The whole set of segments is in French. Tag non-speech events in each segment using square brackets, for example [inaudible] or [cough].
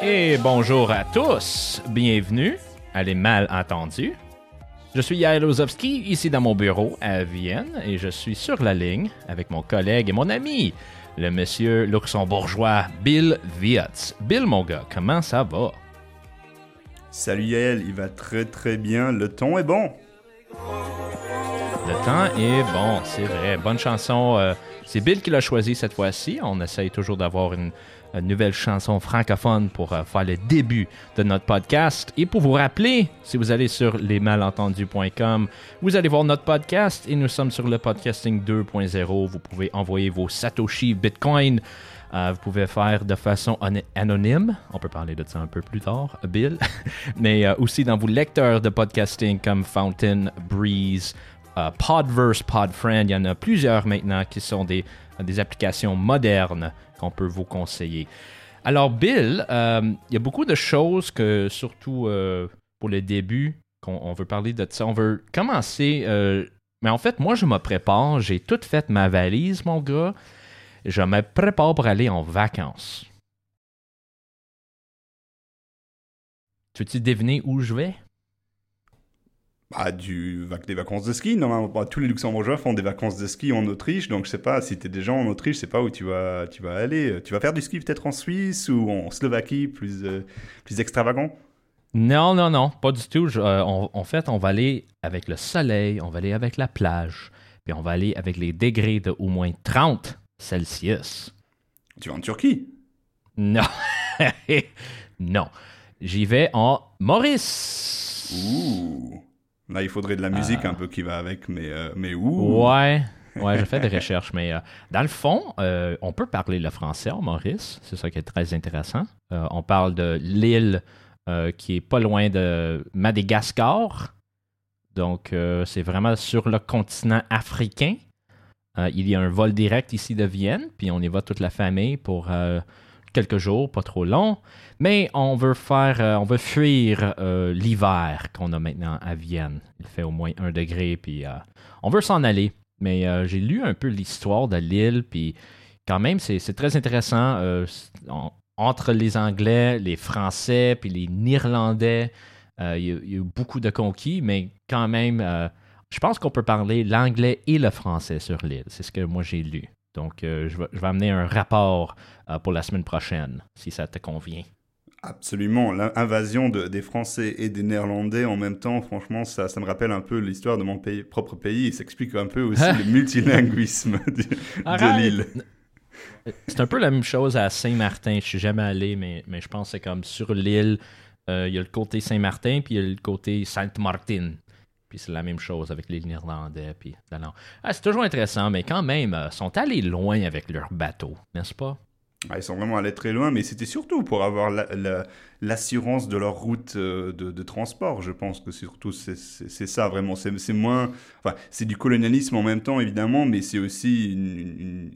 Et bonjour à tous, bienvenue à Les Malentendus. Je suis Yael Ozovski, ici dans mon bureau à Vienne, et je suis sur la ligne avec mon collègue et mon ami, le monsieur luxembourgeois Bill Wietz. Bill, mon gars, comment ça va? Salut Yael, il va très très bien, le ton est bon. Le temps est bon, c'est vrai. Bonne chanson. euh, c'est Bill qui l'a choisi cette fois-ci. On essaye toujours d'avoir une, nouvelle chanson francophone pour euh, faire le début de notre podcast. Et pour vous rappeler, si vous allez sur lesmalentendus.com, vous allez voir notre podcast et nous sommes sur le podcasting 2.0. Vous pouvez envoyer vos Satoshi Bitcoin. Euh, vous pouvez faire de façon an- anonyme. On peut parler de ça un peu plus tard, Bill. [laughs] Mais euh, aussi dans vos lecteurs de podcasting comme Fountain, Breeze, Podverse, Podfriend. Il y en a plusieurs maintenant qui sont des, des applications modernes qu'on peut vous conseiller. Alors, Bill, euh, il y a beaucoup de choses que, surtout euh, pour le début, qu'on on veut parler de ça. On veut commencer. euh, mais en fait, moi, je me prépare. J'ai tout fait ma valise, mon gars. Je me prépare pour aller en vacances. Tu veux-tu deviner où je vais? Bah, du, des vacances de ski, normalement. Bah, tous les luxembourgeois font des vacances de ski en Autriche, donc je sais pas, si t'es déjà en Autriche, je sais pas où tu vas, tu vas aller. Tu vas faire du ski peut-être en Suisse ou en Slovaquie, plus, euh, plus extravagant? Non, non, non, pas du tout. Je- euh, on- en fait, on va aller avec le soleil, on va aller avec la plage, puis on va aller avec les degrés de au moins 30 Celsius. Tu vas en Turquie? Non. [laughs] non. J'y vais en Maurice. Ouh Là, il faudrait de la musique un peu qui va avec, mais, euh, mais où? Ouais. Ouais, j'ai fait des [laughs] recherches, mais euh, dans le fond, euh, on peut parler le français en Maurice. C'est ça qui est très intéressant. Euh, on parle de l'île qui est pas loin de Madagascar. Donc, c'est vraiment sur le continent africain. Il y a un vol direct ici de Vienne, puis on y va toute la famille pour quelques jours, pas trop long. Mais on veut faire, euh, on veut fuir euh, l'hiver qu'on a maintenant à Vienne. Il fait au moins un degré, puis euh, on veut s'en aller. Mais j'ai lu un peu l'histoire de l'île, puis quand même, c'est très intéressant. entre les Anglais, les Français, puis les Néerlandais, il y, y a eu beaucoup de conquis, mais quand même, je pense qu'on peut parler l'anglais et le français sur l'île. C'est ce que moi j'ai lu. Donc, euh, je, vais, je vais amener un rapport euh, pour la semaine prochaine, si ça te convient. Absolument, l'invasion de- des Français et des Néerlandais en même temps, franchement, ça, ça me rappelle un peu l'histoire de mon pays, propre pays. et Ça explique un peu aussi [laughs] le multilinguisme du- de l'île. C'est un peu la même chose à Saint-Martin. Je suis jamais allé, mais, mais je pense que c'est comme sur l'île, euh, il y a le côté Saint-Martin, puis il y a le côté Sainte-Martine. Puis c'est la même chose avec les Néerlandais. Puis. Ah, c'est toujours intéressant, mais quand même, euh, sont allés loin avec leur bateau, n'est-ce pas? Ah, ils sont vraiment allés très loin, mais c'était surtout pour avoir la- la- l'assurance de leur route euh, de, de transport. Je pense que surtout c'est- ça vraiment. C'est moins, enfin, c'est du colonialisme en même temps évidemment, mais c'est aussi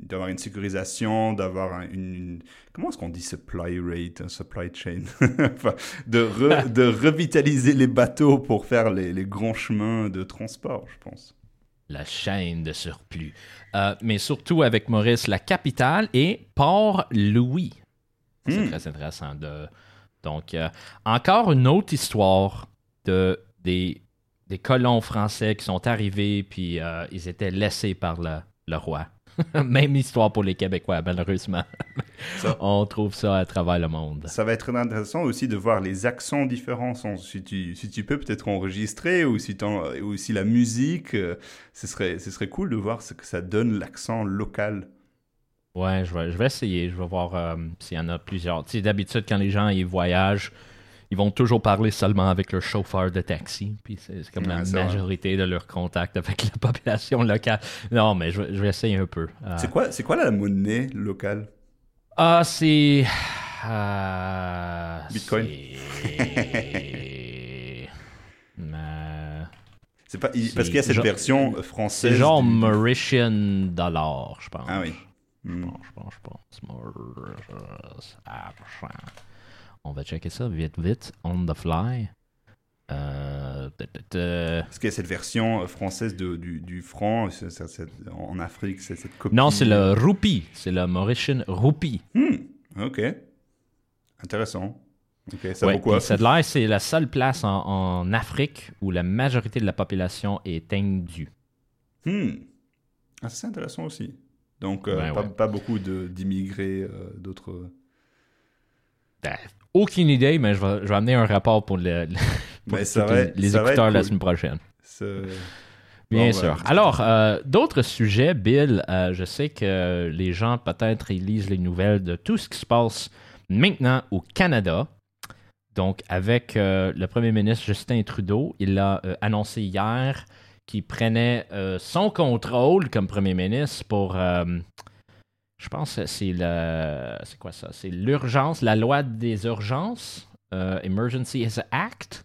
d'avoir une sécurisation, d'avoir un- une, une- comment est-ce qu'on dit supply rate, supply chain, [laughs] Enfin, de, re- [laughs] de revitaliser les bateaux pour faire les, les grands chemins de transport, je pense. La chaîne de surplus. Euh, mais surtout avec Maurice, la capitale est Port-Louis. C'est Hmm. très intéressant. De... Donc, euh, encore une autre histoire de, des, des colons français qui sont arrivés, puis euh, ils étaient laissés par le, le roi. [laughs] Même histoire pour les Québécois, malheureusement. Ça- [laughs] On trouve ça à travers le monde. Ça va être intéressant aussi de voir les accents différents. Si tu, si tu peux peut-être enregistrer ou si, ou si la musique, euh, ce serait, ce serait cool de voir ce que ça donne l'accent local. Ouais, je vais, je vais essayer. Je vais voir euh, s'il y en a plusieurs. Tu sais, d'habitude, quand les gens ils voyagent, ils vont toujours parler seulement avec leur chauffeur de taxi. Puis c'est comme Ouais, la majorité de leur contact avec la population locale. Non, mais je, vais- je vais essayer un peu. Euh, C'est quoi, c'est quoi la monnaie locale? Ah, c'est. euh, Bitcoin. c'est- [laughs] Euh, pas, il- Parce qu'il y a cette genre- version française. C'est genre du- Mauritian dollar, je pense. Ah oui. Je pense, je pense, je pense. Argent. On va checker ça vite, vite. On the fly. Euh, Est-ce qu'il y a cette version euh, française de- du, du franc en Afrique, c'est cette copie Non, c'est le roupie. C'est le Mauritian roupie. Hmm, Ok. Intéressant. Ok, ça Ouais, quoi cette là, c'est la seule place en, en Afrique où la majorité de la population est hindue. Hmm. Ah, c'est intéressant aussi. Donc, euh, Ouais, pas, ouais. pas beaucoup d'immigrés, euh, d'autres. Ben, aucune idée, mais je vais, je vais amener un rapport pour, le, le- [laughs] pour Mais ça tous va- les, ça écouteurs la semaine prochaine. Bien Bon, sûr. ben, Alors, euh, d'autres sujets, Bill, euh, je sais que les gens peut-être ils lisent les nouvelles de tout ce qui se passe maintenant au Canada. Donc, avec euh, le premier ministre Justin Trudeau, il a annoncé hier qu'il prenait son contrôle comme premier ministre pour, je pense, que c'est le, c'est quoi ça? C'est l'urgence, la loi des urgences, euh, Emergency Act.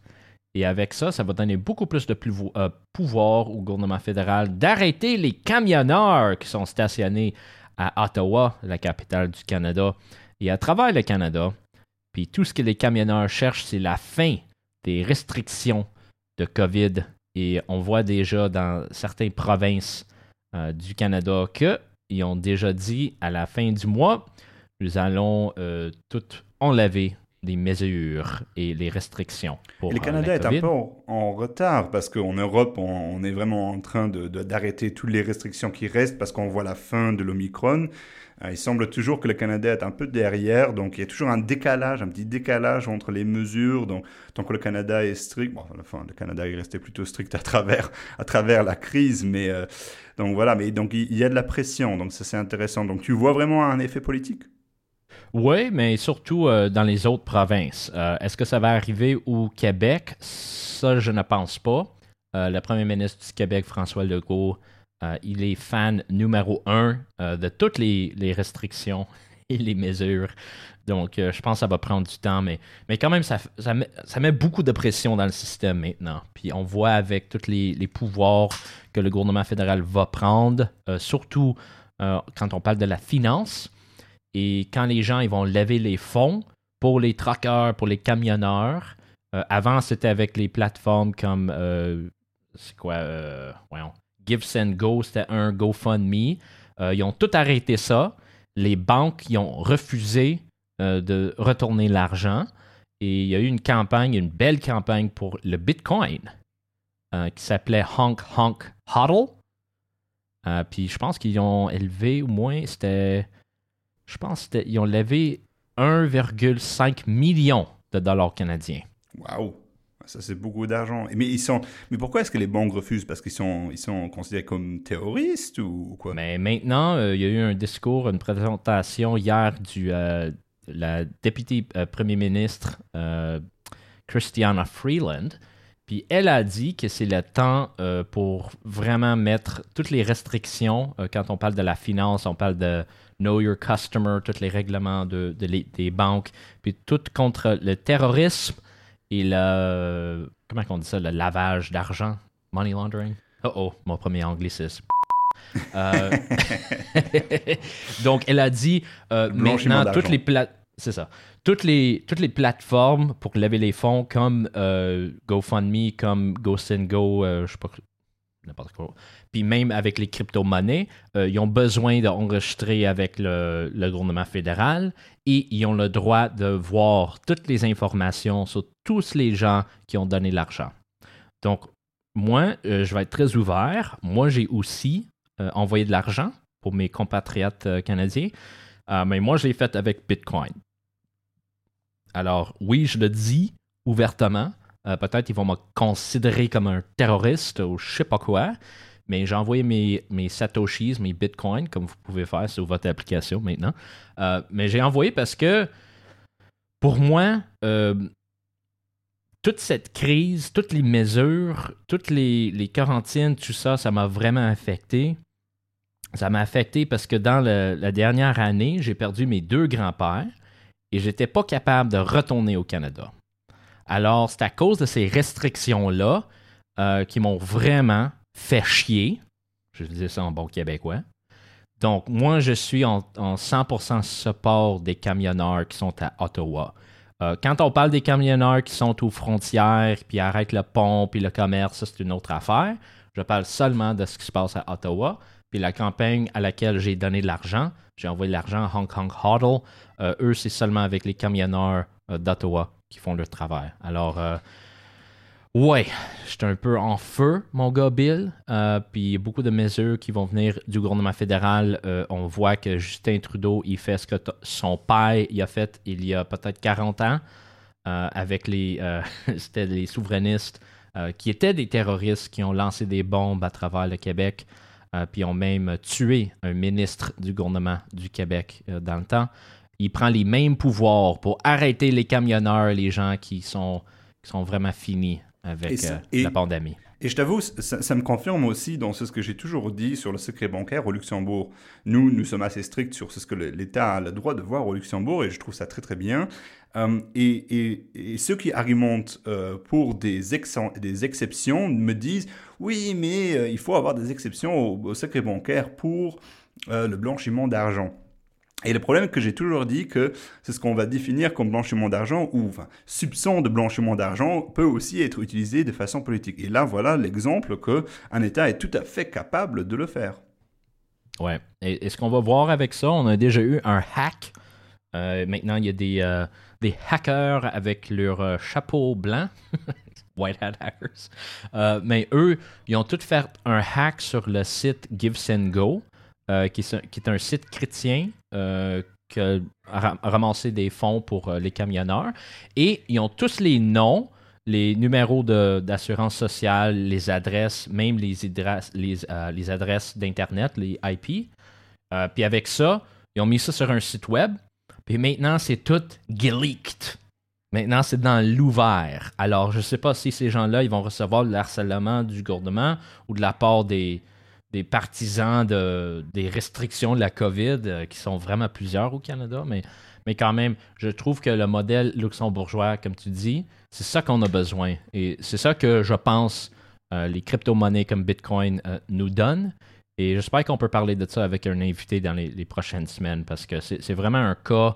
Et avec ça, ça va donner beaucoup plus de euh, pouvoir au gouvernement fédéral d'arrêter les camionneurs qui sont stationnés à Ottawa, la capitale du Canada, et à travers le Canada. Puis tout ce que les camionneurs cherchent, c'est la fin des restrictions de COVID. Et on voit déjà dans certaines provinces euh, du Canada qu'ils ont déjà dit à la fin du mois, nous allons euh, tout enlever les mesures et les restrictions. Pour, le euh, Canada est un peu en, en retard parce qu'en Europe, on, on est vraiment en train de- de- d'arrêter toutes les restrictions qui restent parce qu'on voit la fin de l'Omicron. Euh, il semble toujours que le Canada est un peu derrière, donc il y a toujours un décalage, un petit décalage entre les mesures. Donc, tant que le Canada est strict, bon, enfin, le Canada est resté plutôt strict à travers, à travers la crise, mais euh, donc voilà, mais donc il y a de la pression, donc ça c'est intéressant. Donc tu vois vraiment un effet politique? Oui, mais surtout euh, dans les autres provinces. Est-ce que ça va arriver au Québec? Ça, je ne pense pas. Euh, le premier ministre du Québec, François Legault, euh, il est fan numéro un euh, de toutes les, les restrictions [laughs] et les mesures. Donc, euh, je pense que ça va prendre du temps, mais, mais quand même, ça, ça, met, beaucoup de pression dans le système maintenant. Puis on voit avec tous les, les pouvoirs que le gouvernement fédéral va prendre, surtout quand on parle de la finance. Et quand les gens ils vont lever les fonds pour les truckers, pour les camionneurs, avant c'était avec les plateformes comme c'est quoi, voyons, Give Send Go, c'était un GoFundMe. Euh, ils ont tout arrêté ça. Les banques ils ont refusé euh, de retourner l'argent. Et il y a eu une campagne, une belle campagne pour le Bitcoin euh, qui s'appelait Honk Honk Hodl. Puis je pense qu'ils ont élevé au moins, c'était je pense qu'ils ont levé 1,5 million de dollars canadiens. Waouh ça c'est beaucoup d'argent. Mais ils sont, mais pourquoi est-ce que les banques refusent? Parce qu'ils sont, ils sont considérés comme terroristes ou quoi? Mais maintenant, euh, il y a eu un discours, une présentation hier du euh, la députée euh, premier ministre Christiana Freeland. Puis elle a dit que c'est le temps pour vraiment mettre toutes les restrictions. quand on parle de la finance, on parle de Know Your Customer, tous les règlements de, des banques, puis tout contre le terrorisme et le. Comment on dit ça Le lavage d'argent? Money laundering? Oh oh, mon premier anglicisme. Euh, [laughs] Donc, elle a dit euh, maintenant, toutes les C'est ça. Toutes les, toutes les plateformes pour lever les fonds, comme euh, GoFundMe, comme GoSendGo, euh, je sais pas, n'importe quoi. Même avec les crypto-monnaies, euh, ils ont besoin d'enregistrer avec le, gouvernement fédéral et ils ont le droit de voir toutes les informations sur tous les gens qui ont donné l'argent. Donc, moi, euh, je vais être très ouvert. Moi, j'ai aussi euh, envoyé de l'argent pour mes compatriotes canadiens, mais moi, je l'ai fait avec Bitcoin. Alors, oui, je le dis ouvertement. Peut-être ils vont me considérer comme un terroriste ou je sais pas quoi, mais j'ai envoyé mes, mes Satoshis, mes Bitcoins, comme vous pouvez faire sur votre application maintenant. Euh, mais j'ai envoyé parce que, pour moi, euh, toute cette crise, toutes les mesures, toutes les, les quarantines, tout ça, ça m'a vraiment affecté. Ça m'a affecté parce que dans la dernière année, j'ai perdu mes deux grands-pères et j'étais pas capable de retourner au Canada. Alors, c'est à cause de ces restrictions-là euh, qui m'ont vraiment fait chier. Je vais dire ça en bon québécois. Donc, moi, je suis en, 100% support des camionneurs qui sont à Ottawa. Euh, quand on parle des camionneurs qui sont aux frontières, puis arrêtent le pont, puis le commerce, ça, c'est une autre affaire. Je parle seulement de ce qui se passe à Ottawa. Puis la campagne à laquelle j'ai donné de l'argent, j'ai envoyé de l'argent à Hong Kong Huddle. Euh, eux, c'est seulement avec les camionneurs euh, d'Ottawa qui font leur travail. Alors, Ouais, j'étais un peu en feu, mon gars Bill. Euh, puis beaucoup de mesures qui vont venir du gouvernement fédéral. Euh, on voit que Justin Trudeau, il fait ce que son père il a fait il y a peut-être 40 ans euh, avec les, [laughs] c'était les souverainistes qui étaient des terroristes qui ont lancé des bombes à travers le Québec. puis ont même tué un ministre du gouvernement du Québec dans le temps. Il prend les mêmes pouvoirs pour arrêter les camionneurs, les gens qui sont, qui sont vraiment finis avec euh, la pandémie. Et je t'avoue, ça, me confirme aussi dans ce que j'ai toujours dit sur le secret bancaire au Luxembourg. Nous, nous sommes assez stricts sur ce que l'État a le droit de voir au Luxembourg et je trouve ça très très bien. Euh, et, et, ceux qui argumentent euh, pour des, des, exceptions me disent oui, mais il faut avoir des exceptions au secret bancaire pour le blanchiment d'argent. Et le problème que j'ai toujours dit que c'est ce qu'on va définir comme blanchiment d'argent ou enfin, soupçon de blanchiment d'argent peut aussi être utilisé de façon politique. Et là, voilà l'exemple que un État est tout à fait capable de le faire. Ouais. Et, ce qu'on va voir avec ça, on a déjà eu un hack. Euh, maintenant, il y a des, euh, des hackers avec leur euh, chapeau blanc. [laughs] White Hat Hackers. mais eux, ils ont tout fait un hack sur le site GiveSendGo. Euh, qui, est, un site chrétien euh, qui a ramassé des fonds pour euh, les camionneurs. Et ils ont tous les noms, les numéros d'assurance sociale, les adresses, même les, les, adresses d'Internet, les IP. puis avec ça, ils ont mis ça sur un site web. Puis maintenant, c'est tout geleaked. Maintenant, c'est dans l'ouvert. Alors, je ne sais pas si ces gens-là, ils vont recevoir le harcèlement du gouvernement ou de la part des, des partisans de, des restrictions de la COVID, euh, qui sont vraiment plusieurs au Canada, mais, mais quand même, je trouve que le modèle luxembourgeois, comme tu dis, c'est ça qu'on a besoin. Et c'est ça que je pense euh, les crypto-monnaies comme Bitcoin euh, nous donnent. Et j'espère qu'on peut parler de ça avec un invité dans les, prochaines semaines, parce que c'est vraiment un cas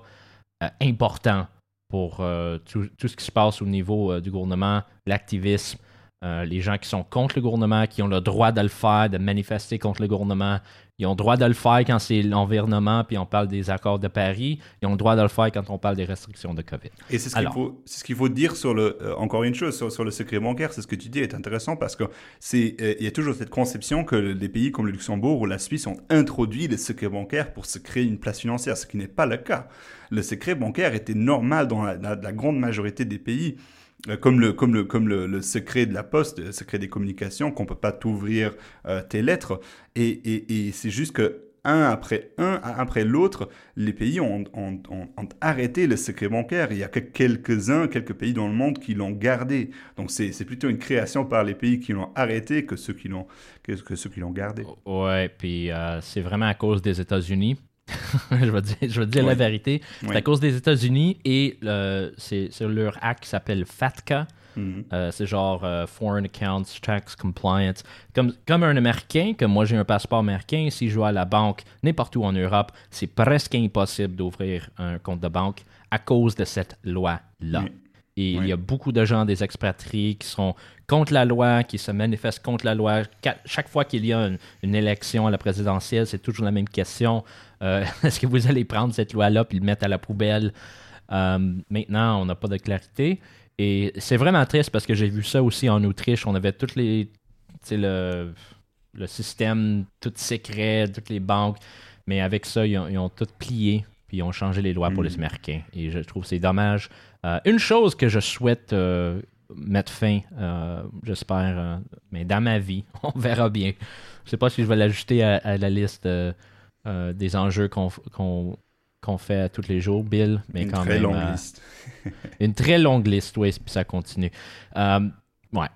important pour tout, tout, ce qui se passe au niveau du gouvernement, l'activisme, euh, les gens qui sont contre le gouvernement, qui ont le droit de le faire, de manifester contre le gouvernement, ils ont le droit de le faire quand c'est l'environnement, puis on parle des accords de Paris. Ils ont le droit de le faire quand on parle des restrictions de COVID. Et c'est ce qu'il faut, ce faut dire sur le, euh, encore une chose, sur, le secret bancaire, c'est ce que tu dis est intéressant parce que c'est, euh, il y a toujours cette conception que des pays comme le Luxembourg ou la Suisse ont introduit le secret bancaire pour se créer une place financière, ce qui n'est pas le cas. Le secret bancaire était normal dans la grande majorité des pays. Euh, comme le, comme, le, comme le, secret de la poste, le secret des communications, qu'on ne peut pas t'ouvrir euh, tes lettres. Et, et, et c'est juste que un après un, après l'autre, les pays ont, ont, arrêté le secret bancaire. Il y a que quelques-uns, quelques pays dans le monde qui l'ont gardé. Donc c'est plutôt une création par les pays qui l'ont arrêté que ceux qui l'ont que, que, ceux qui l'ont gardé. Ouais, puis euh, c'est vraiment à cause des États-Unis. [laughs] je vais dire, je dire la vérité. C'est à cause des États-Unis et c'est leur acte qui s'appelle FATCA. Mm-hmm. Euh, c'est genre euh, Foreign Accounts Tax Compliance. Comme, comme un Américain, comme moi j'ai un passeport américain, si je vais à la banque n'importe où en Europe, c'est presque impossible d'ouvrir un compte de banque à cause de cette loi-là. Et il y a beaucoup de gens, des expatriés, qui sont contre la loi, qui se manifestent contre la loi. Chaque fois qu'il y a une, élection à la présidentielle, c'est toujours la même question. Euh, [laughs] est-ce que vous allez prendre cette loi-là et le mettre à la poubelle? Euh, maintenant, on n'a pas de clarité. Et c'est vraiment triste parce que j'ai vu ça aussi en Autriche. On avait toutes les. Le, le système tout secret, toutes les banques. Mais avec ça, ils ont, tout plié puis ils ont changé les lois pour les hmm. Américains. Et je trouve que c'est dommage. Euh, une chose que je souhaite mettre fin, j'espère, mais dans ma vie, [laughs] on verra bien. Je ne sais pas si je vais l'ajouter à, la liste euh, des enjeux qu'on fait tous les jours, Bill, mais une quand très même. Longue euh, liste. [laughs] une très longue liste, oui, puis ça continue. Euh, ouais.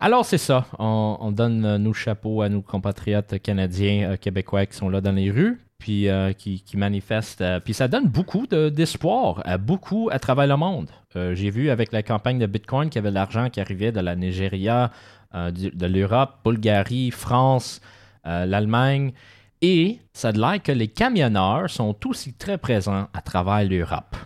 Alors, c'est ça. On, donne nos chapeaux à nos compatriotes canadiens, québécois qui sont là dans les rues, puis qui, manifestent. puis ça donne beaucoup d'espoir à beaucoup à travers le monde. J'ai vu avec la campagne de Bitcoin qu'il y avait de l'argent qui arrivait de la Nigeria, de l'Europe, Bulgarie, France, l'Allemagne. Et ça a l'air que les camionneurs sont aussi très présents à travers l'Europe.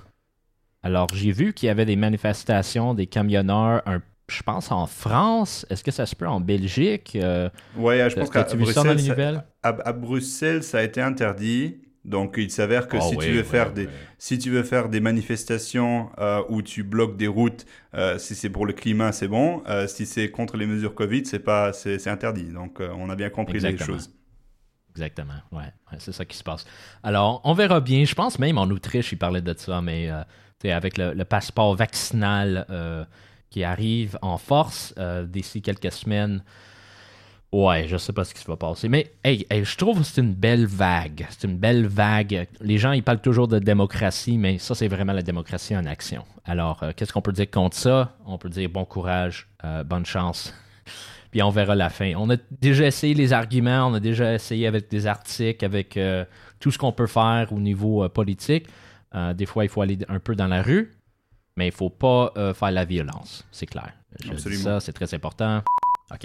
Alors, j'ai vu qu'il y avait des manifestations des camionneurs, je pense en France. Est-ce que ça se peut en Belgique? Euh, oui, je pense qu'à Bruxelles, à, Bruxelles, ça a été interdit. Donc, il s'avère que ah si, tu veux faire des, si tu veux faire des manifestations euh, où tu bloques des routes, euh, si c'est pour le climat, c'est bon. si c'est contre les mesures Covid, c'est pas, c'est interdit. Donc, on a bien compris les choses. Exactement, ouais, c'est ça qui se passe. Alors, on verra bien. Je pense même en Autriche, il parlait de ça, mais avec le, passeport vaccinal qui arrive en force euh, d'ici quelques semaines. Ouais, je sais pas ce qui se va passer. Mais hey, je trouve que c'est une belle vague. C'est une belle vague. Les gens, ils parlent toujours de démocratie, mais ça, c'est vraiment la démocratie en action. Alors, qu'est-ce qu'on peut dire contre ça? On peut dire bon courage, bonne chance [laughs] puis on verra la fin. On a déjà essayé les arguments, on a déjà essayé avec des articles, avec euh, tout ce qu'on peut faire au niveau euh, politique. Euh, des fois, il faut aller un peu dans la rue, mais il ne faut pas faire la violence, c'est clair. Je dis ça, c'est très important. OK.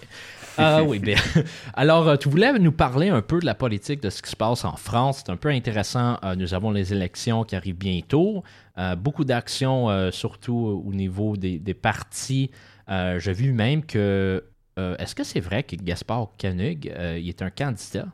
[laughs] oui, bien. [laughs] Alors, tu voulais nous parler un peu de la politique, de ce qui se passe en France. C'est un peu intéressant. nous avons les élections qui arrivent bientôt. beaucoup d'actions, surtout au niveau des, des partis. J'ai vu même que euh, est-ce que c'est vrai que Gaspard Koenig euh, il est un candidat?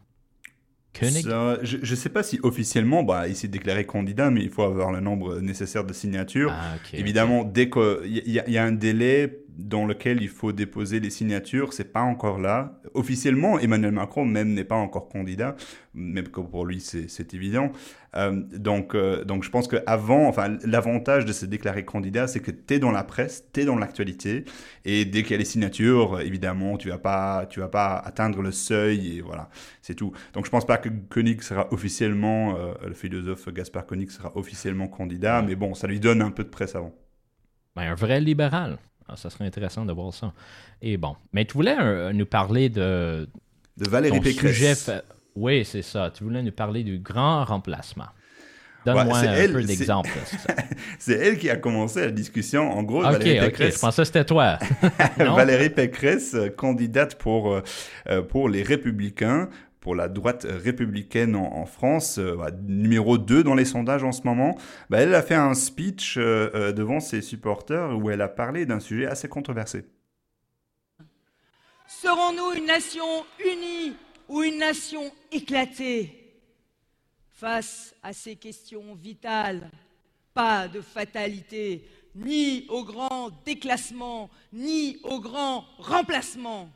Koenig? je ne sais pas si officiellement, bah, il s'est déclaré candidat, mais il faut avoir le nombre nécessaire de signatures. Ah, Évidemment, dès qu'il y, y, a un délai dans lequel il faut déposer les signatures, c'est pas encore là. Officiellement, Emmanuel Macron même n'est pas encore candidat, même que pour lui c'est évident. Euh, donc, euh, donc je pense qu'avant, enfin, l'avantage de se déclarer candidat, c'est que tu es dans la presse, tu es dans l'actualité, et dès qu'il y a les signatures, évidemment, tu vas pas, tu vas pas atteindre le seuil, et voilà, c'est tout. Donc je pense pas que Koenig sera officiellement, euh, le philosophe Gaspard Koenig sera officiellement candidat, mais bon, ça lui donne un peu de presse avant. Ben, un vrai libéral. Ah, ça serait intéressant de voir ça. Et bon, mais tu voulais nous parler de... De Valérie Pécresse. Oui, c'est ça. Tu voulais nous parler du grand remplacement. Donne-moi un peu d'exemples. [laughs] c'est elle qui a commencé la discussion. En gros, Valérie Pécresse. je pensais que c'était toi. [laughs] [laughs] Valérie Pécresse, candidate pour, euh, euh, pour les Républicains pour la droite républicaine en, France, euh, bah, numéro 2 dans les sondages en ce moment, bah, elle a fait un speech euh, devant ses supporters où elle a parlé d'un sujet assez controversé. Serons-nous une nation unie ou une nation éclatée Face à ces questions vitales, pas de fatalité, ni au grand déclassement, ni au grand remplacement.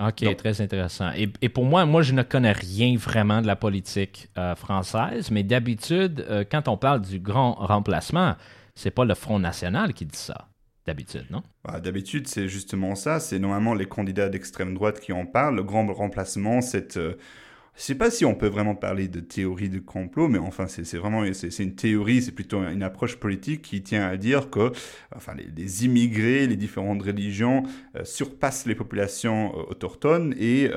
OK, très intéressant. Et, pour moi, moi, je ne connais rien vraiment de la politique euh, française, mais d'habitude, euh, quand on parle du grand remplacement, c'est pas le Front National qui dit ça. D'habitude, non? Bah, d'habitude, c'est justement ça. C'est normalement les candidats d'extrême droite qui en parlent. Le grand remplacement, c'est euh, je sais pas si on peut vraiment parler de théorie de complot, mais enfin, c'est vraiment c'est une théorie, c'est plutôt une approche politique qui tient à dire que enfin, les, immigrés, les différentes religions euh, surpassent les populations euh, autochtones et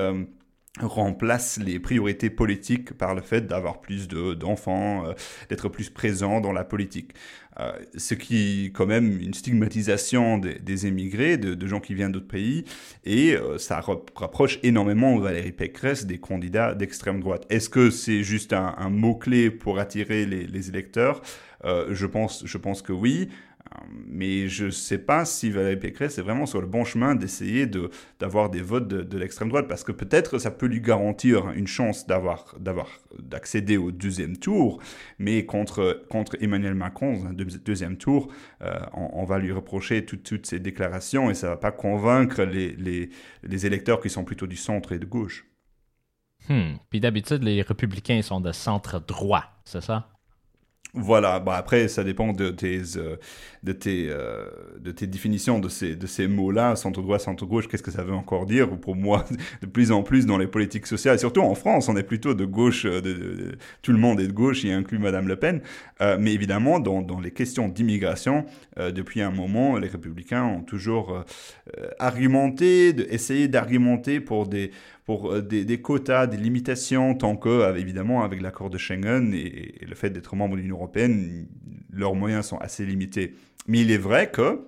euh, remplacent les priorités politiques par le fait d'avoir plus d'enfants, d'être plus présents dans la politique. Euh, ce qui est quand même une stigmatisation des, émigrés, de, gens qui viennent d'autres pays, et euh, ça rapproche énormément Valérie Pécresse des candidats d'extrême droite. Est-ce que c'est juste un, mot-clé pour attirer les, électeurs? Euh, je, pense, je pense que oui. Mais je ne sais pas si Valérie Pécresse est vraiment sur le bon chemin d'essayer d'avoir des votes de, l'extrême droite, parce que peut-être ça peut lui garantir une chance d'avoir d'accéder au deuxième tour, mais contre, Emmanuel Macron, un deuxième tour, euh, on, va lui reprocher toutes ces déclarations et ça ne va pas convaincre les, électeurs qui sont plutôt du centre et de gauche. Hmm. Puis d'habitude, les républicains sont de centre droit, c'est ça? Voilà, bah après, ça dépend de tes, euh, de tes, euh, de tes définitions de ces, de ces mots-là, centre-droit, centre-gauche, qu'est-ce que ça veut encore dire? Pour moi, [laughs] de plus en plus dans les politiques sociales, surtout en France, on est plutôt de gauche, euh, de, tout le monde est de gauche, y inclut Madame Le Pen. mais évidemment, dans, dans les questions d'immigration, depuis un moment, les républicains ont toujours argumenté, de, essayé d'argumenter pour des pour euh, des, quotas, des limitations, tant que, euh, évidemment, avec l'accord de Schengen et, le fait d'être membre de l'Union européenne, leurs moyens sont assez limités. Mais il est vrai que,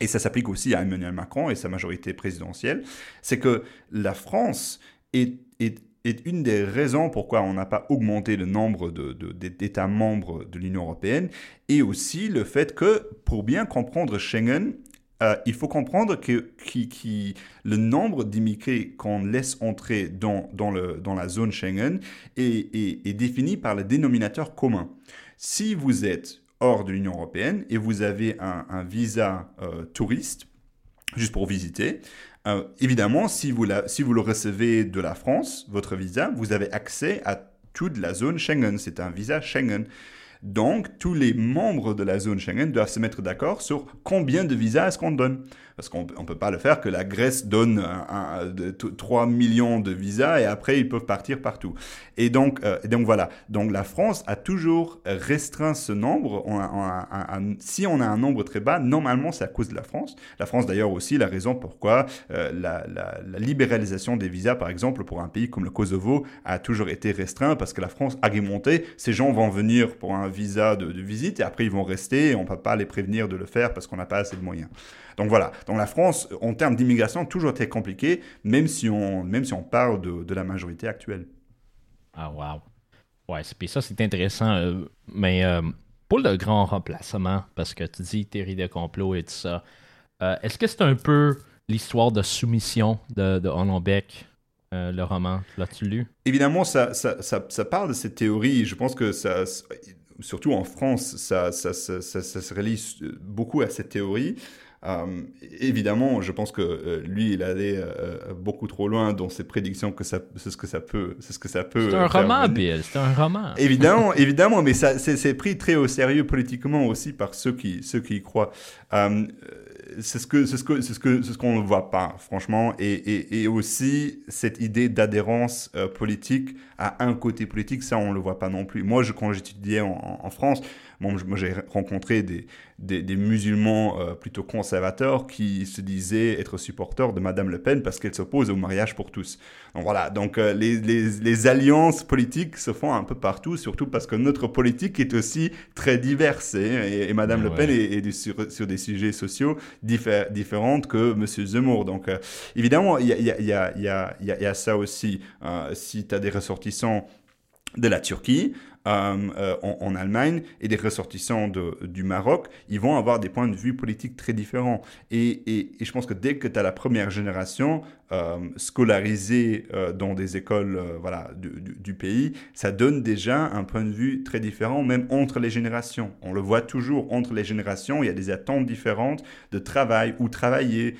et ça s'applique aussi à Emmanuel Macron et sa majorité présidentielle, c'est que la France est est, une des raisons pourquoi on n'a pas augmenté le nombre d'États membres de l'Union européenne, et aussi le fait que, pour bien comprendre Schengen, euh, il faut comprendre que le nombre d'immigrés qu'on laisse entrer dans, la zone Schengen est, défini par le dénominateur commun. Si vous êtes hors de l'Union européenne et vous avez un, visa euh, touriste, juste pour visiter, euh, évidemment, si vous le recevez de la France, votre visa, vous avez accès à toute la zone Schengen. C'est un visa Schengen. Donc, tous les membres de la zone Schengen doivent se mettre d'accord sur combien de visas est-ce qu'on donne parce qu'on ne peut pas le faire que la Grèce donne un, 3 millions de visas et après ils peuvent partir partout. Et donc, euh, donc voilà, donc la France a toujours restreint ce nombre. si on a un nombre très bas, normalement c'est à cause de la France. La France d'ailleurs aussi la raison pourquoi euh, la, libéralisation des visas, par exemple, pour un pays comme le Kosovo a toujours été restreint parce que la France a argumenté, ces gens vont venir pour un visa de, de visite et après ils vont rester et on ne peut pas les prévenir de le faire parce qu'on n'a pas assez de moyens. Donc voilà, donc la France, en termes d'immigration, toujours été compliqué, même si on, même si on parle de, la majorité actuelle. Ah, wow. Ouais, puis ça, c'est intéressant. Euh, mais euh, pour le grand remplacement, parce que tu dis théorie de complot et tout ça, euh, est-ce que c'est un peu l'histoire de soumission de, de Beck, le roman? L'as-tu lu? Évidemment, ça, ça, ça, parle de cette théorie. Je pense que ça, surtout en France, ça, ça, se relie beaucoup à cette théorie. Euh, évidemment, je pense que euh, lui, il allait euh, beaucoup trop loin dans ses prédictions que ça, c'est ce que ça peut, c'est ce que ça peut. C'est un roman, Bill. C'est un roman. Évidemment, [laughs] évidemment, mais ça, c'est, pris très au sérieux politiquement aussi par ceux qui, ceux qui y croient. C'est ce que, c'est ce que, c'est ce que, c'est ce qu'on ne voit pas, franchement, et, et, aussi cette idée d'adhérence politique à un côté politique, ça, on le voit pas non plus. Moi, quand j'étudiais en France, moi, j'ai rencontré des, des, musulmans euh, plutôt conservateurs qui se disaient être supporters de Madame Le Pen parce qu'elle s'oppose au mariage pour tous. Donc voilà, donc euh, les, les, alliances politiques se font un peu partout, surtout parce que notre politique est aussi très diverse. Hein, et, Madame Le Pen est, sur, sur, des sujets sociaux différents que Monsieur Zemmour. Donc euh, évidemment, il y a, y, a, y, a, y, a, y a ça aussi. si tu as des ressortissants de la Turquie, euh, euh, en, Allemagne et des ressortissants du Maroc, ils vont avoir des points de vue politiques très différents. Et, et, je pense que dès que tu as la première génération euh, scolarisée dans des écoles voilà, du, du, pays, ça donne déjà un point de vue très différent, même entre les générations. On le voit toujours entre les générations, il y a des attentes différentes de travail ou travailler,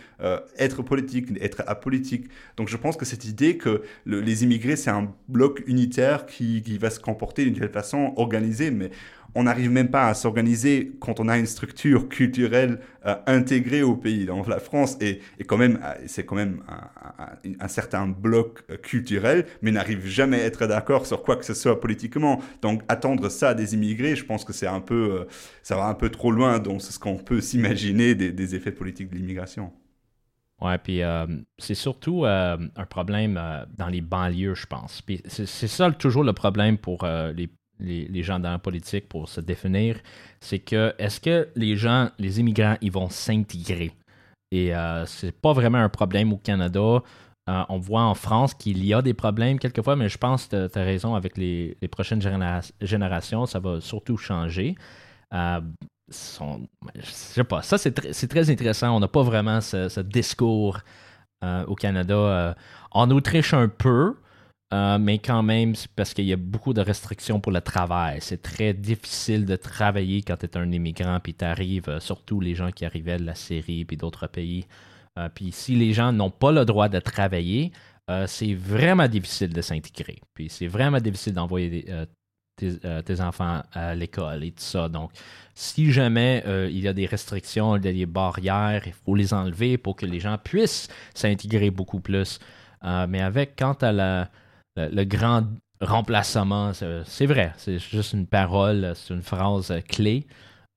être politique, être apolitique. Donc je pense que cette idée que les immigrés, c'est un bloc unitaire qui, qui va se comporter d'une façon organisée, mais on n'arrive même pas à s'organiser quand on a une structure culturelle euh, intégrée au pays. Donc la France est, quand même, euh, c'est quand même un, certain bloc euh, culturel, mais n'arrive jamais à être d'accord sur quoi que ce soit politiquement. Donc attendre ça des immigrés, je pense que c'est un peu, ça va un peu trop loin dans ce qu'on peut s'imaginer des, effets politiques de l'immigration. Ouais, puis c'est surtout un problème dans les banlieues, je pense. C'est ça toujours le problème pour les les, gens dans la politique pour se définir, c'est que est-ce que les gens, les immigrants, ils vont s'intégrer? Et euh, c'est pas vraiment un problème au Canada. Euh, on voit en France qu'il y a des problèmes quelquefois, mais je pense que tu as raison avec les, prochaines générations, ça va surtout changer. Euh, je sais pas, ça c'est, très intéressant. On n'a pas vraiment ce, discours au Canada. en Autriche un peu, euh, mais quand même, c'est parce qu'il y a beaucoup de restrictions pour le travail. C'est très difficile de travailler quand tu es un immigrant, puis tu arrives, euh, surtout les gens qui arrivaient de la Syrie puis d'autres pays. Euh, puis si les gens n'ont pas le droit de travailler, c'est vraiment difficile de s'intégrer. Puis c'est vraiment difficile d'envoyer tes, enfants à l'école et tout ça. Donc, si jamais il y a des restrictions, il y a des barrières, il faut les enlever pour que les gens puissent s'intégrer beaucoup plus. mais avec, quant à la le, grand remplacement, c'est vrai, c'est juste une parole, c'est une phrase clé,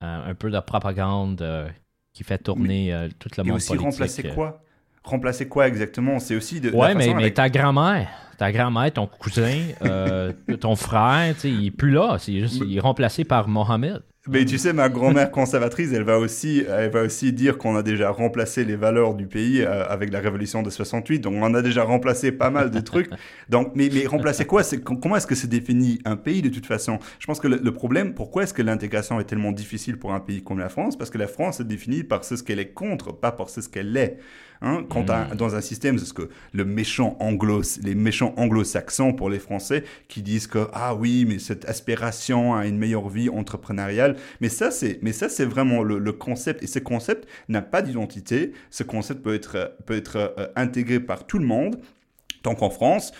euh, un peu de propagande euh, qui fait tourner euh, toute la monde Et aussi remplacer quoi? Remplacer quoi exactement? C'est aussi de. Ouais, mais, mais ta grand-mère, ta grand-mère, ton cousin, [laughs] ton frère, il n'est plus là. C'est juste, il est remplacé par Mohamed. Mais tu sais, ma grand-mère conservatrice, elle va aussi, elle va aussi dire qu'on a déjà remplacé les valeurs du pays euh, avec la révolution de 68. Donc, on a déjà remplacé pas mal de trucs. Donc, mais, mais remplacer quoi? Comment est-ce que c'est défini un pays de toute façon? Je pense que le, problème, pourquoi est-ce que l'intégration est tellement difficile pour un pays comme la France? Parce que la France est définie par ce qu'elle est contre, pas par ce qu'elle est. Hein, quand hmm. dans un système, c'est ce que le méchant anglo, les méchants anglo-saxons pour les Français qui disent que ah oui, mais cette aspiration à une meilleure vie entrepreneuriale, mais ça c'est, mais ça c'est vraiment le, concept et ce concept n'a pas d'identité. Ce concept peut être peut être euh, intégré par tout le monde. Tant qu'en France,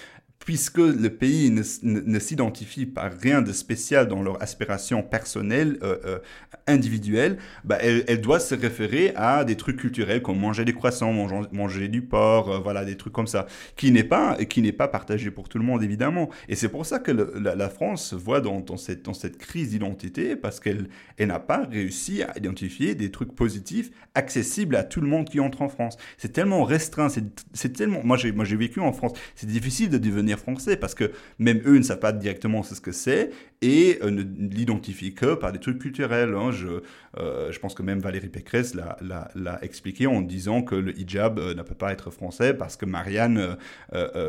puisque le pays ne, s'identifie par rien de spécial dans leur aspiration personnelle, euh, euh, individuelle, bah, elle, doit se référer à des trucs culturels comme manger des croissants, manger, du porc, euh, voilà, des trucs comme ça, qui n'est pas, pas partagé pour tout le monde, évidemment. Et c'est pour ça que la, France se voit dans, dans, cette, dans cette crise d'identité, parce qu'elle elle, n'a pas réussi à identifier des trucs positifs accessibles à tout le monde qui entre en France. C'est tellement restreint, c'est tellement... Moi, j'ai vécu en France, c'est difficile de devenir français parce que même eux ne savent pas directement ce que c'est et euh, ne l'identifient que par des trucs culturels. Hein. Je, euh, je pense que même Valérie Pécresse l'a expliqué en disant que le hijab euh, ne peut pas être français parce que Marianne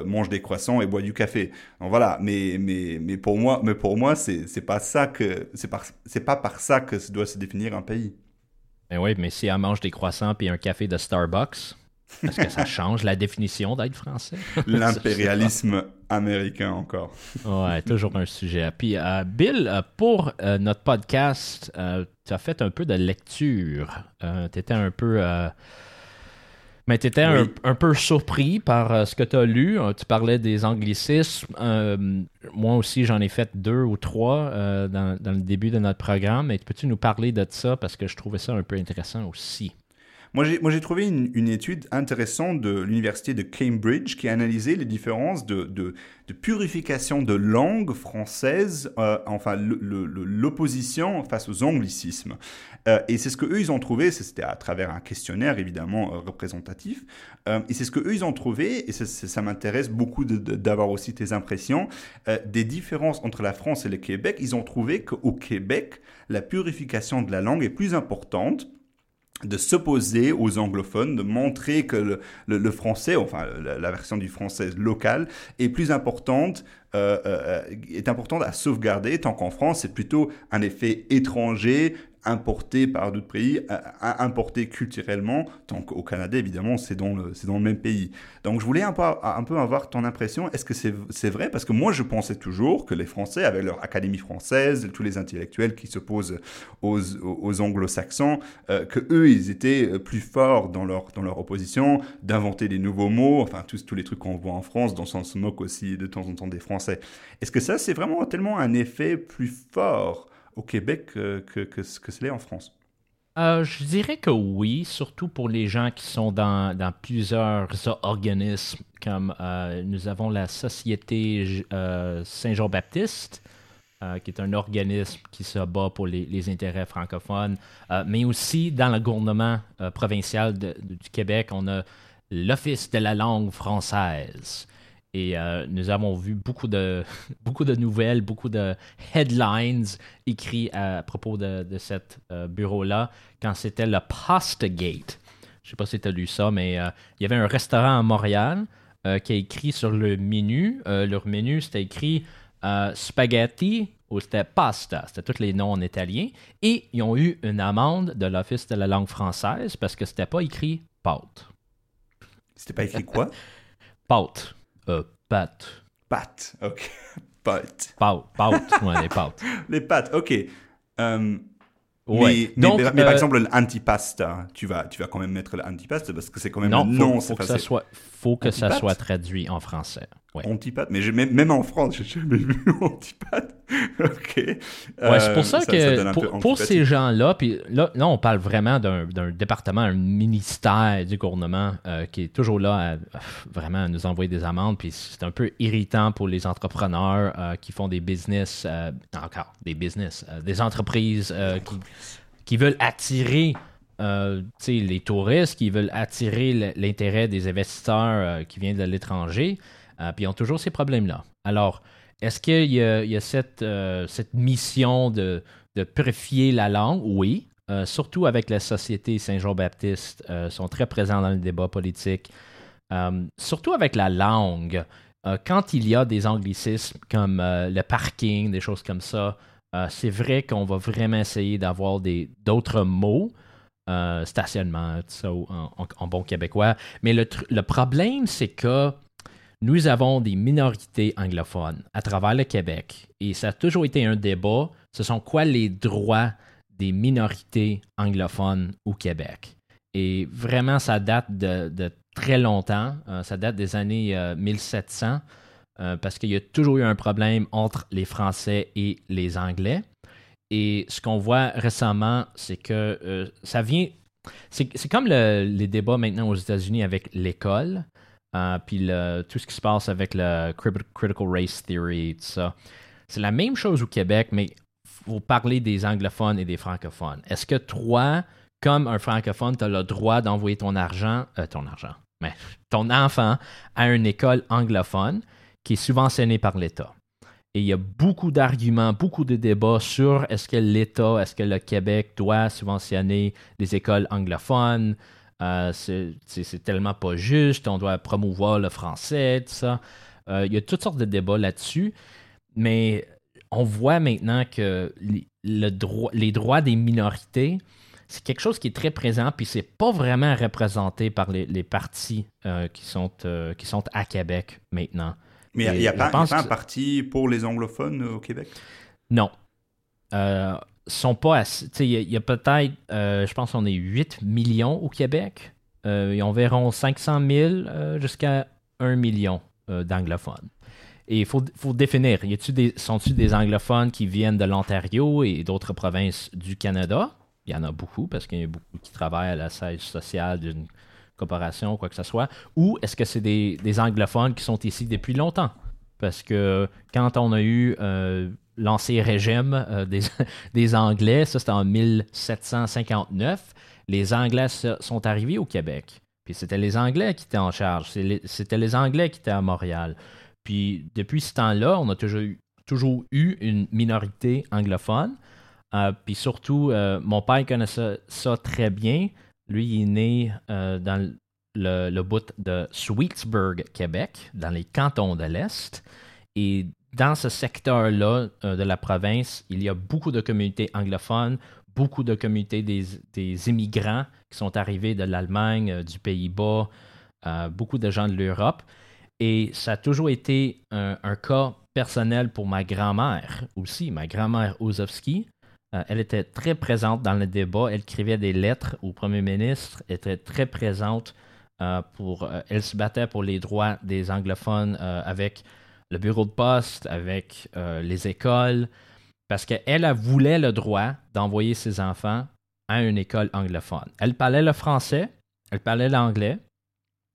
mange des croissants et boit du café. Donc voilà, mais, mais, pour moi, mais pour moi c'est pas ça que c'est c'est pas par ça que doit se définir un pays. Mais oui, mais si elle mange des croissants et un café de Starbucks, est-ce que ça change la définition d'être français? [laughs] L'impérialisme américain encore. ouais, toujours un sujet. Puis, euh, Bill, euh, pour euh, notre podcast, tu as fait un peu de lecture. tu étais un peu. Mais tu étais un, peu surpris par ce que tu as lu. tu parlais des anglicismes. moi aussi, j'en ai fait deux ou trois dans, dans, le début de notre programme. Mais peux-tu nous parler de ça? Parce que je trouvais ça un peu intéressant aussi. Moi, j'ai trouvé une, étude intéressante de l'université de Cambridge qui a analysé les différences de, de, purification de langue française, euh, enfin l'opposition face aux anglicismes. Euh, et c'est ce que eux ils ont trouvé, c'était à travers un questionnaire évidemment euh, représentatif. et c'est ce que eux ils ont trouvé, et ça, ça m'intéresse beaucoup d'avoir aussi tes impressions, des différences entre la France et le Québec. Ils ont trouvé qu'au Québec, la purification de la langue est plus importante de s'opposer aux anglophones, de montrer que le, français, enfin la, version du français local, est plus importante, euh, euh, est importante à sauvegarder, tant qu'en France c'est plutôt un effet étranger, importé par d'autres pays, importé culturellement, tant qu'au Canada, évidemment, c'est dans, le, dans le même pays. Donc, je voulais un peu, un peu avoir ton impression. Est-ce que c'est vrai? Parce que moi, je pensais toujours que les Français, avec leur Académie française, tous les intellectuels qui s'opposent aux, aux anglo-saxons, euh, que eux, ils étaient plus forts dans leur, dans leur opposition, d'inventer des nouveaux mots, enfin, tous, tous les trucs qu'on voit en France, dont on se moque aussi de temps en temps des Français. Est-ce que ça, c'est vraiment tellement un effet plus fort au Québec que, que, ce que c'est en France? Euh, je dirais que oui, surtout pour les gens qui sont dans, dans plusieurs organismes, comme euh, nous avons la Société euh, Saint-Jean-Baptiste, qui est un organisme qui se bat pour les intérêts francophones, mais aussi dans le gouvernement provincial du Québec, on a l'Office de la langue française. Et euh, nous avons vu beaucoup de, [laughs] beaucoup de nouvelles, beaucoup de headlines écrits à, propos de, de ce euh, bureau-là quand c'était le Postgate. Je ne sais pas si tu as lu ça, mais euh, il y avait un restaurant à Montréal qui a écrit sur le menu, leur menu, c'était écrit spaghetti ou c'était pasta. C'était tous les noms en italien. Et ils ont eu une amende de l'Office de la langue française parce que c'était pas écrit pâte. C'était pas écrit quoi? [laughs] pâte. Euh, pâtes. Pâtes, ok. Pâtes. Pâtes, pâtes, ouais, les pâtes. [laughs] les pâtes, ok. Euh, mais, Donc, mais, par euh, exemple, l'antipasta, tu vas, tu vas quand même mettre l'antipasta parce que c'est quand même non, non, faut, que ça soit, faut que ça soit traduit en français. Ouais. Antipathe, mais même, même en France, j'ai jamais vu [laughs] antipathe. ok. Ouais, c'est pour ça, que pour, ces gens-là, puis là, là, on parle vraiment d'un département, un ministère du gouvernement euh, qui est toujours là à, vraiment nous envoyer des amendes, puis c'est un peu irritant pour les entrepreneurs euh, qui font des business, euh, encore des business, des entreprises qui, qui, veulent attirer. les touristes qui veulent attirer l'intérêt des investisseurs qui viennent de l'étranger, euh, puis ils ont toujours ces problèmes-là. Alors, est-ce qu'il y, a, cette, euh, mission de, purifier la langue, oui. Euh, surtout avec la Société Saint-Jean-Baptiste, euh, sont très présents dans le débat politique. Euh, surtout avec la langue. quand il y a des anglicismes comme le parking, des choses comme ça, c'est vrai qu'on va vraiment essayer d'avoir d'autres mots. stationnement, tout ça en, bon québécois. Mais le, le problème, c'est que nous avons des minorités anglophones à travers le Québec et ça a toujours été un débat. Ce sont quoi les droits des minorités anglophones au Québec? Et vraiment, ça date de, très longtemps. Euh, ça date des années 1700 euh, euh, parce qu'il y a toujours eu un problème entre les Français et les Anglais. Et ce qu'on voit récemment, c'est que ça vient. C'est comme les débats maintenant aux États-Unis avec l'école. Euh, puis tout ce qui se passe avec le critical race theory, tout ça. C'est la même chose au Québec, mais vous parlez des anglophones et des francophones. Est-ce que toi, comme un francophone, tu as le droit d'envoyer ton argent, euh, ton argent, mais ton enfant à une école anglophone? Qui est subventionnée par l'État? Et il y a beaucoup d'arguments, beaucoup de débats sur est-ce que l'État, est-ce que le Québec doit subventionner les écoles anglophones, euh, c'est tellement pas juste, on doit promouvoir le français, tout ça. Euh, il y a toutes sortes de débats là-dessus, mais on voit maintenant que les, droits des minorités, c'est quelque chose qui est très présent, puis c'est pas vraiment représenté par les, partis euh, qui, qui sont à Québec maintenant. Mais il n'y a, pas un parti pour les anglophones au Québec? Non sont pas assez. Il y, a, peut-être, euh, je pense qu'on est 8 millions au Québec. Euh, y environ 500 000 euh, jusqu'à 1 million euh, d'anglophones. Et il faut, faut, définir, y des, sont-ils des anglophones qui viennent de l'Ontario et d'autres provinces du Canada? Il y en a beaucoup parce qu'il y a beaucoup qui travaillent à la siège sociale d'une corporation, quoi que ce soit. Ou est-ce que c'est des, des, anglophones qui sont ici depuis longtemps? Parce que quand on a eu l'ancien régime euh, [laughs] des, Anglais, ça c'était en 1759, les Anglais sont arrivés au Québec. Puis c'était les Anglais qui étaient en charge, c'était les Anglais qui étaient à Montréal. Puis depuis ce temps-là, on a toujours eu, toujours eu une minorité anglophone. Euh, puis surtout, euh, mon père connaissait ça très bien. Lui, il est né dans le, bout de Sweetsburg, Québec, dans les cantons de l'Est. Et dans ce secteur-là euh, de la province, il y a beaucoup de communautés anglophones, beaucoup de communautés des, immigrants qui sont arrivés de l'Allemagne, euh, du Pays-Bas, euh, beaucoup de gens de l'Europe. Et ça a toujours été un, cas personnel pour ma grand-mère aussi, ma grand-mère Ozowski. elle était très présente dans le débat. Elle écrivait des lettres au premier ministre, était très présente pour. elle se battait pour les droits des anglophones avec le bureau de poste, avec euh, les écoles, parce qu'elle voulait le droit d'envoyer ses enfants à une école anglophone. Elle parlait le français, elle parlait l'anglais,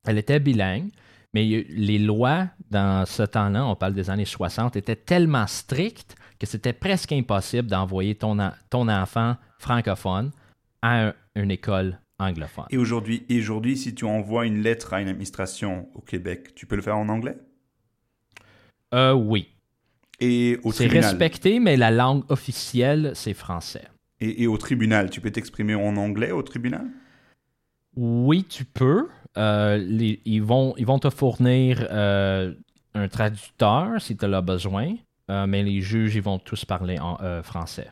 elle était bilingue, mais les lois dans ce temps-là, on parle des années 60, étaient tellement strictes que c'était presque impossible d'envoyer ton, ton enfant francophone à une école anglophone. Et aujourd'hui, aujourd'hui, si tu envoies une lettre à une administration au Québec, tu peux le faire en anglais? Euh, oui. Et au C'est respecté, mais la langue officielle, c'est français. Et, au tribunal, tu peux t'exprimer en anglais au tribunal? Oui, tu peux. Euh, ils, vont, ils vont te fournir euh, un traducteur si tu as besoin, euh, mais les juges, ils vont tous parler en français.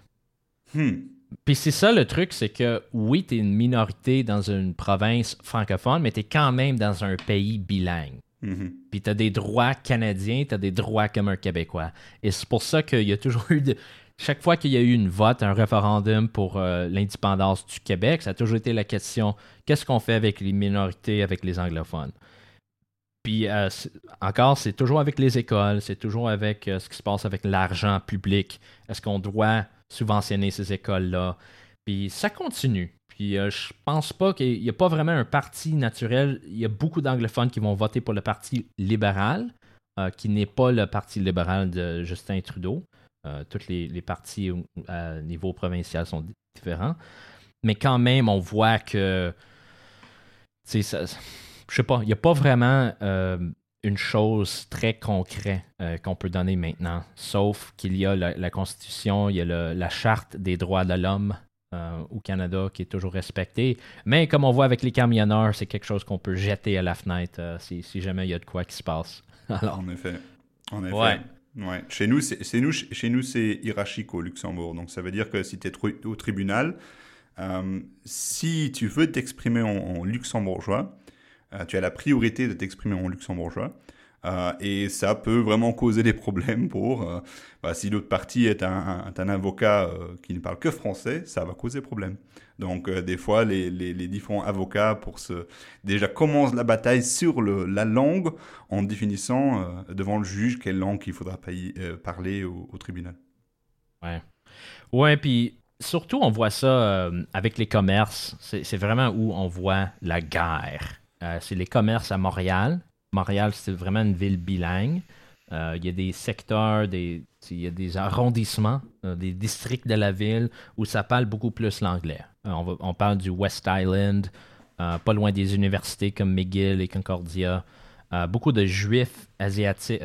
Hmm. Puis c'est ça le truc, c'est que oui, tu es une minorité dans une province francophone, mais tu es quand même dans un pays bilingue. Mhm. Puis tu as des droits canadiens, tu as des droits comme un Québécois. Et c'est pour ça qu'il y a toujours eu de... Chaque fois qu'il y a eu une vote, un référendum pour euh, l'indépendance du Québec, ça a toujours été la question qu'est-ce qu'on fait avec les minorités, avec les anglophones? Puis euh, encore, c'est toujours avec les écoles, c'est toujours avec euh, ce qui se passe avec l'argent public. Est-ce qu'on doit subventionner ces écoles-là? Puis ça continue. Puis je pense pas qu'il n'y a pas vraiment un parti naturel. Il y a beaucoup d'anglophones qui vont voter pour le Parti libéral, qui n'est pas le Parti libéral de Justin Trudeau. Euh, tous les, partis à niveau provincial sont différents. Mais quand même, on voit que. Ça, je sais pas, il n'y a pas vraiment une chose très concrète euh, qu'on peut donner maintenant, sauf qu'il y a la, la Constitution, il y a le- la Charte des droits de l'homme euh, au Canada qui est toujours respectée. Mais comme on voit avec les camionneurs, c'est quelque chose qu'on peut jeter à la fenêtre euh, si, si jamais il y a de quoi qui se passe. Alors, [laughs] En effet. En effet. Ouais. Ouais. Chez nous, c'est nous, chez nous, c'est hiérarchique au Luxembourg. Donc, ça veut dire que si tu es au tribunal, euh, si tu veux t'exprimer en, luxembourgeois, euh, tu as la priorité de t'exprimer en luxembourgeois. Euh, et ça peut vraiment causer des problèmes pour. bah, si l'autre partie est un, un- avocat qui ne parle que français, ça va causer problème. Donc, euh, des fois, les, les- les différents avocats, pour se. Déjà, commencent la bataille sur la langue en définissant euh, devant le juge quelle langue il faudra euh, parler au, au tribunal. ouais, puis surtout, on voit ça euh, avec les commerces. C'est vraiment où on voit la guerre. C'est les commerces à Montréal. Montréal, c'est vraiment une ville bilingue. Euh, Il y a des secteurs, des, il y a des arrondissements, euh, des districts de la ville où ça parle beaucoup plus l'anglais. Euh, on, parle du West Island, pas loin des universités comme McGill et Concordia. Beaucoup de juifs asiatiques.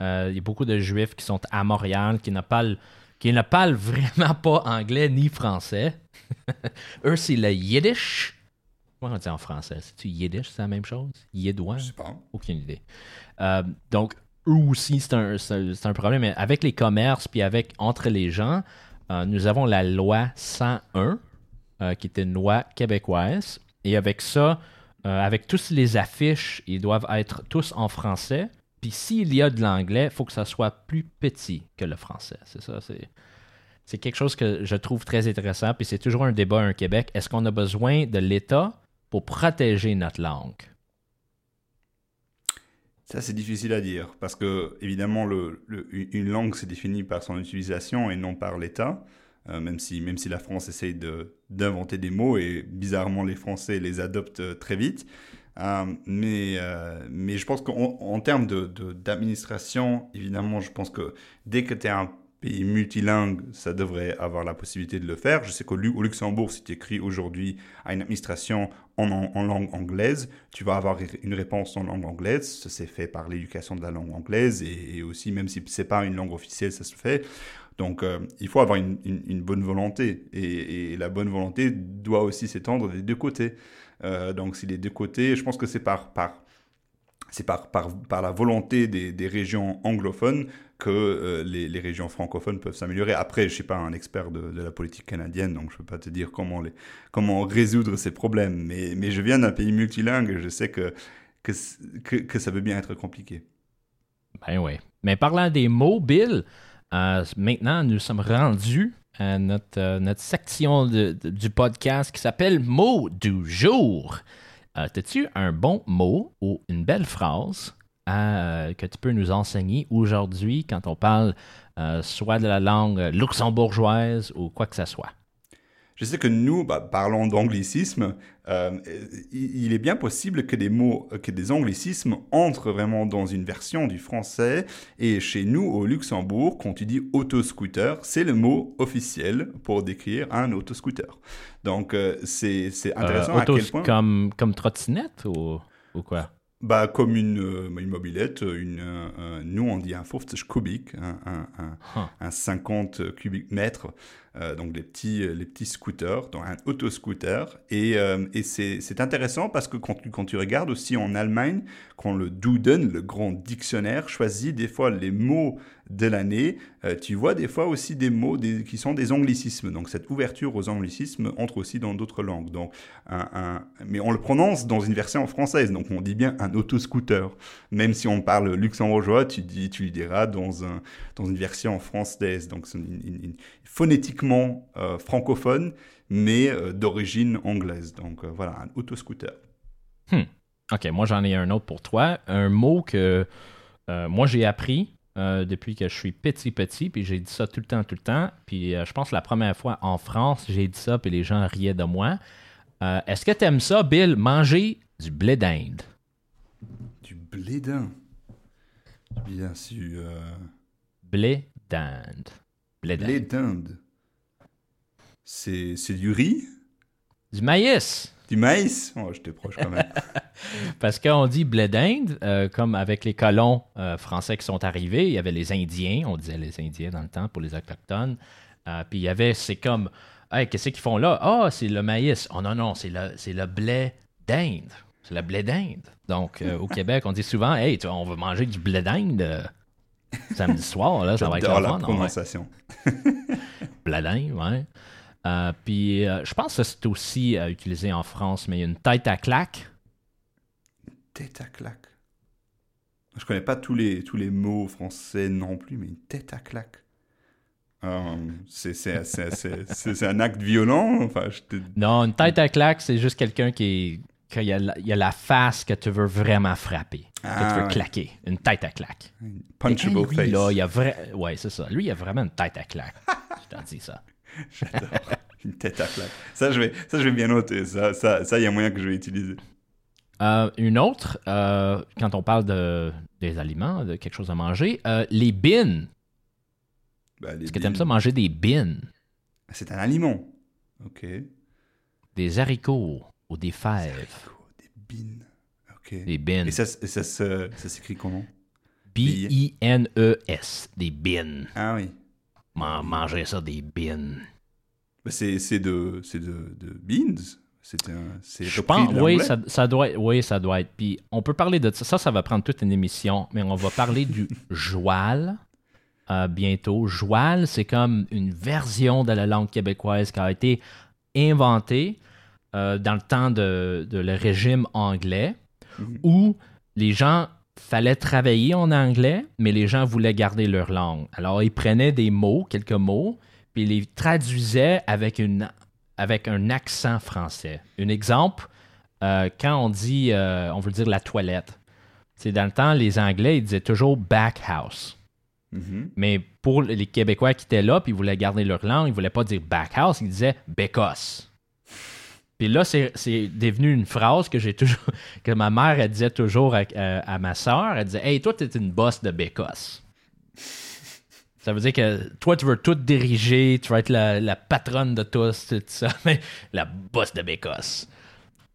Euh, Il y a beaucoup de juifs qui sont à Montréal qui ne parlent, qui ne parlent [laughs] vraiment pas anglais ni français. [laughs] Eux, c'est le yiddish. Comment on dit en français? C'est-tu yiddish, c'est la même chose? Yiddois? Je sais pas. Aucune idée. Euh, donc, eux aussi, c'est un, problème. Mais avec les commerces, puis avec entre les gens, euh, nous avons la loi 101, euh, qui est une loi québécoise. Et avec ça, avec tous les affiches, ils doivent être tous en français. Puis s'il y a de l'anglais, il faut que ça soit plus petit que le français. C'est ça, c'est... C'est quelque chose que je trouve très intéressant, puis c'est toujours un débat au Québec. Est-ce qu'on a besoin de l'État? Pour protéger notre langue? Ça, c'est difficile à dire parce que, évidemment, une langue c'est défini par son utilisation et non par l'État. Euh, même, si, même si la France essaye de- d'inventer des mots et bizarrement les Français les adoptent euh, très vite. Euh, mais, mais je pense qu'en en termes de- de- d'administration, évidemment, je pense que dès que tu es un pays multilingue, ça devrait avoir la possibilité de le faire. Je sais qu'au Lu- au Luxembourg, si tu écris aujourd'hui à une administration en, en- langue anglaise, tu vas avoir une réponse en langue anglaise. Ça, c'est fait par l'éducation de la langue anglaise et, aussi, même si c'est pas une langue officielle, ça se fait. Donc, euh, il faut avoir une, une- bonne volonté. Et, la bonne volonté doit aussi s'étendre des deux côtés. Euh, donc, si les deux côtés, je pense que c'est par, par, par, par, par la volonté des, des régions anglophones que euh, les, régions francophones peuvent s'améliorer. Après, je ne suis pas un expert de, la politique canadienne, donc je ne peux pas te dire comment, comment résoudre ces problèmes. Mais, je viens d'un pays multilingue et je sais que, que, ça peut bien être compliqué. Ben oui. Mais parlant des mots, Bill, euh, maintenant, nous sommes rendus à notre, euh, section du podcast qui s'appelle Mots du jour. T'as-tu un bon mot ou une belle phrase? Euh, que tu peux nous enseigner aujourd'hui quand on parle euh, soit de la langue luxembourgeoise ou quoi que ce soit? Je sais que nous, bah, parlons d'anglicisme, euh, il est bien possible que des mots, que des anglicismes entrent vraiment dans une version du français. Et chez nous, au Luxembourg, quand tu dis autoscooter, c'est le mot officiel pour décrire un autoscooter. Donc, euh, c'est intéressant Euh, à quel point... comme, comme trottinette ou, ou quoi? Bah, comme une, euh, une mobilette, une, euh, euh, nous on dit un 50 cubic, un, un, un, Huh. un 50 cubic mètres, euh, donc les petits, euh, les petits scooters, donc un autoscooter. Et, euh, et c'est intéressant parce que quand tu, quand tu regardes aussi en Allemagne, quand le Duden, le grand dictionnaire, choisit des fois les mots de l'année, tu vois des fois aussi des mots qui sont des anglicismes. Donc cette ouverture aux anglicismes entre aussi dans d'autres langues. Donc, mais on le prononce dans une version française, donc on dit bien un autoscooter. Même si on parle luxembourgeois, tu, dis, tu le diras dans, un, dans une version française. Donc c'est une- une- euh, francophone, mais euh, d'origine anglaise. Donc euh, voilà, un autoscooter. OK, moi j'en ai un autre pour toi. Un mot que moi j'ai appris depuis que je suis petit petit, puis j'ai dit ça tout le temps, tout le temps. Puis je pense la première fois en France, j'ai dit ça, puis les gens riaient de moi. Est-ce que tu aimes ça, Bill, manger du blé d'Inde? Du blé d'Inde? Bien sûr. Blé d'Inde. Blé d'Inde. C'est c'est du riz? Du maïs. Du maïs? Oh, j'étais proche quand même. [laughs] Parce qu'on dit blé d'Inde, euh, comme avec les colons euh, français qui sont arrivés, il y avait les Indiens, on disait les Indiens dans le temps pour les Autochtones. Euh, puis il y avait, c'est comme, hey, qu'est-ce qu'ils font là? Ah, c'est le maïs. Oh non, non, c'est le, c'est le blé d'Inde. C'est le blé d'Inde. Donc, au [laughs] Québec, on dit souvent, hey, tu vois, on va manger du blé d'Inde samedi soir, là, ça va être la fun. ouais. prononciation. Blé d'Inde, ouais. Euh, puis, euh, je pense que c'est aussi euh, utilisé en France, mais il y a une tête à claque. Tête à claque. Je connais pas tous les, tous les mots français non plus, mais une tête à claque. Euh, c'est c'est- c'est- c'est- c'est- c'est un acte violent. Enfin, je te- Non, une tête à claque, c'est juste quelqu'un qui est. qu'il y a, la, il y a la face que tu veux vraiment frapper. que Ah, tu veux ouais. claquer. Une tête à claque. punchable lui, face. là, il a vrai... Ouais, c'est ça. Lui, il a vraiment une tête à claque. [laughs] je t'en dis ça. [laughs] J'adore. Une tête à claque. Ça, je vais, ça, je vais bien noter. Ça, ça, ça, il y a moyen que je vais utiliser. Euh, une autre, euh, quand on parle de, des aliments, de quelque chose à manger, euh, les bines. Les Est-ce que tu aimes bines. ça manger des bines? C'est un aliment. Ok. Des haricots ou des fèves? Oh, des bines. Ok. Des bines. Et ça, ça, ça s'écrit comment? B-I-N-E-S. Des bines. Ah oui. Man- manger ça, des. Bah, c'est c'est de, c'est de, de beans. C'est un. Je pense, oui ça, ça doit être, oui, ça doit être. Puis on peut parler de ça. Ça, ça va prendre toute une émission, mais on va parler du [laughs] joual euh, bientôt. Joual, c'est comme une version de la langue québécoise qui a été inventée euh, dans le temps de, de le régime anglais, Mhm. où les gens fallait travailler en anglais, mais les gens voulaient garder leur langue. Alors ils prenaient des mots, quelques mots, puis ils les traduisaient avec une avec un accent français. Un exemple, euh, quand on dit, euh, on veut dire la toilette, c'est dans le temps, les Anglais, ils disaient toujours back house. Mhm. Mais pour les Québécois qui étaient là, puis ils voulaient garder leur langue, ils voulaient pas dire back house, ils disaient bécosse. Puis là, c'est devenu une phrase que j'ai toujours, [laughs] que ma mère, elle disait toujours à, à- à ma soeur, elle disait, hey, toi, t'es une bosse de bécosse. Ça veut dire que toi, tu veux tout diriger, tu vas être la, la patronne de tous, tout ça, [laughs] mais la bosse de bécosse.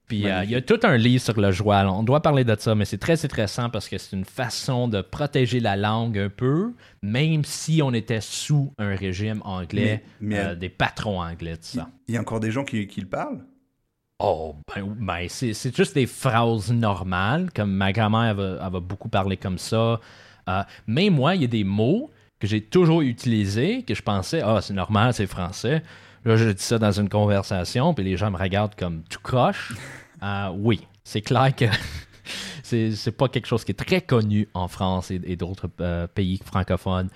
Puis euh, il y a tout un livre sur le joual. On doit parler de ça, mais c'est très intéressant parce que c'est une façon de protéger la langue un peu, même si on était sous un régime anglais, Mais- mais- euh, des patrons anglais, tout ça. Il y a encore des gens qui, qui le parlent Oh, ben, ben c'est, juste des phrases normales, comme ma grand-mère, elle va, elle va beaucoup parler comme ça. Euh, mais moi, il y a des mots que j'ai toujours utilisés, que je pensais, ah, c'est normal, c'est français. Là, je dis ça dans une conversation, puis les gens me regardent comme tout croche. [laughs] Euh, oui, c'est clair que [laughs] c'est, pas quelque chose qui est très connu en France et, et d'autres euh, pays francophones.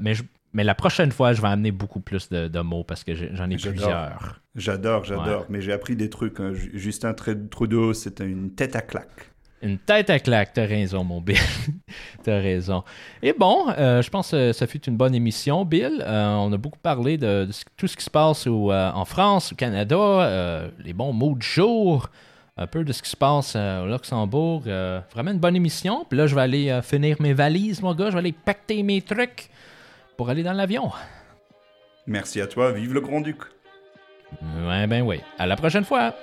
Mais, je- mais la prochaine fois, je vais amener beaucoup plus de, de mots parce que j'en ai plusieurs. J'adore, j'adore. Ouais. Mais j'ai appris des trucs. hein. Ju- Justin Tru- Trudeau, c'est une tête à claque. Une tête à claque, t'as raison, mon Bill. [laughs] t'as raison. Et bon, euh, je pense que ça fut une bonne émission, Bill. Euh, on a beaucoup parlé de, tout ce qui se passe au, euh, en France, au Canada, euh, les bons mots du jour, un peu de ce qui se passe euh, au Luxembourg. Euh, vraiment une bonne émission. Puis là, je vais aller euh, finir mes valises, mon gars. Je vais aller pacter mes trucs pour aller dans l'avion. Merci à toi. Vive le Grand-Duc. Ouais, ben oui. À la prochaine fois.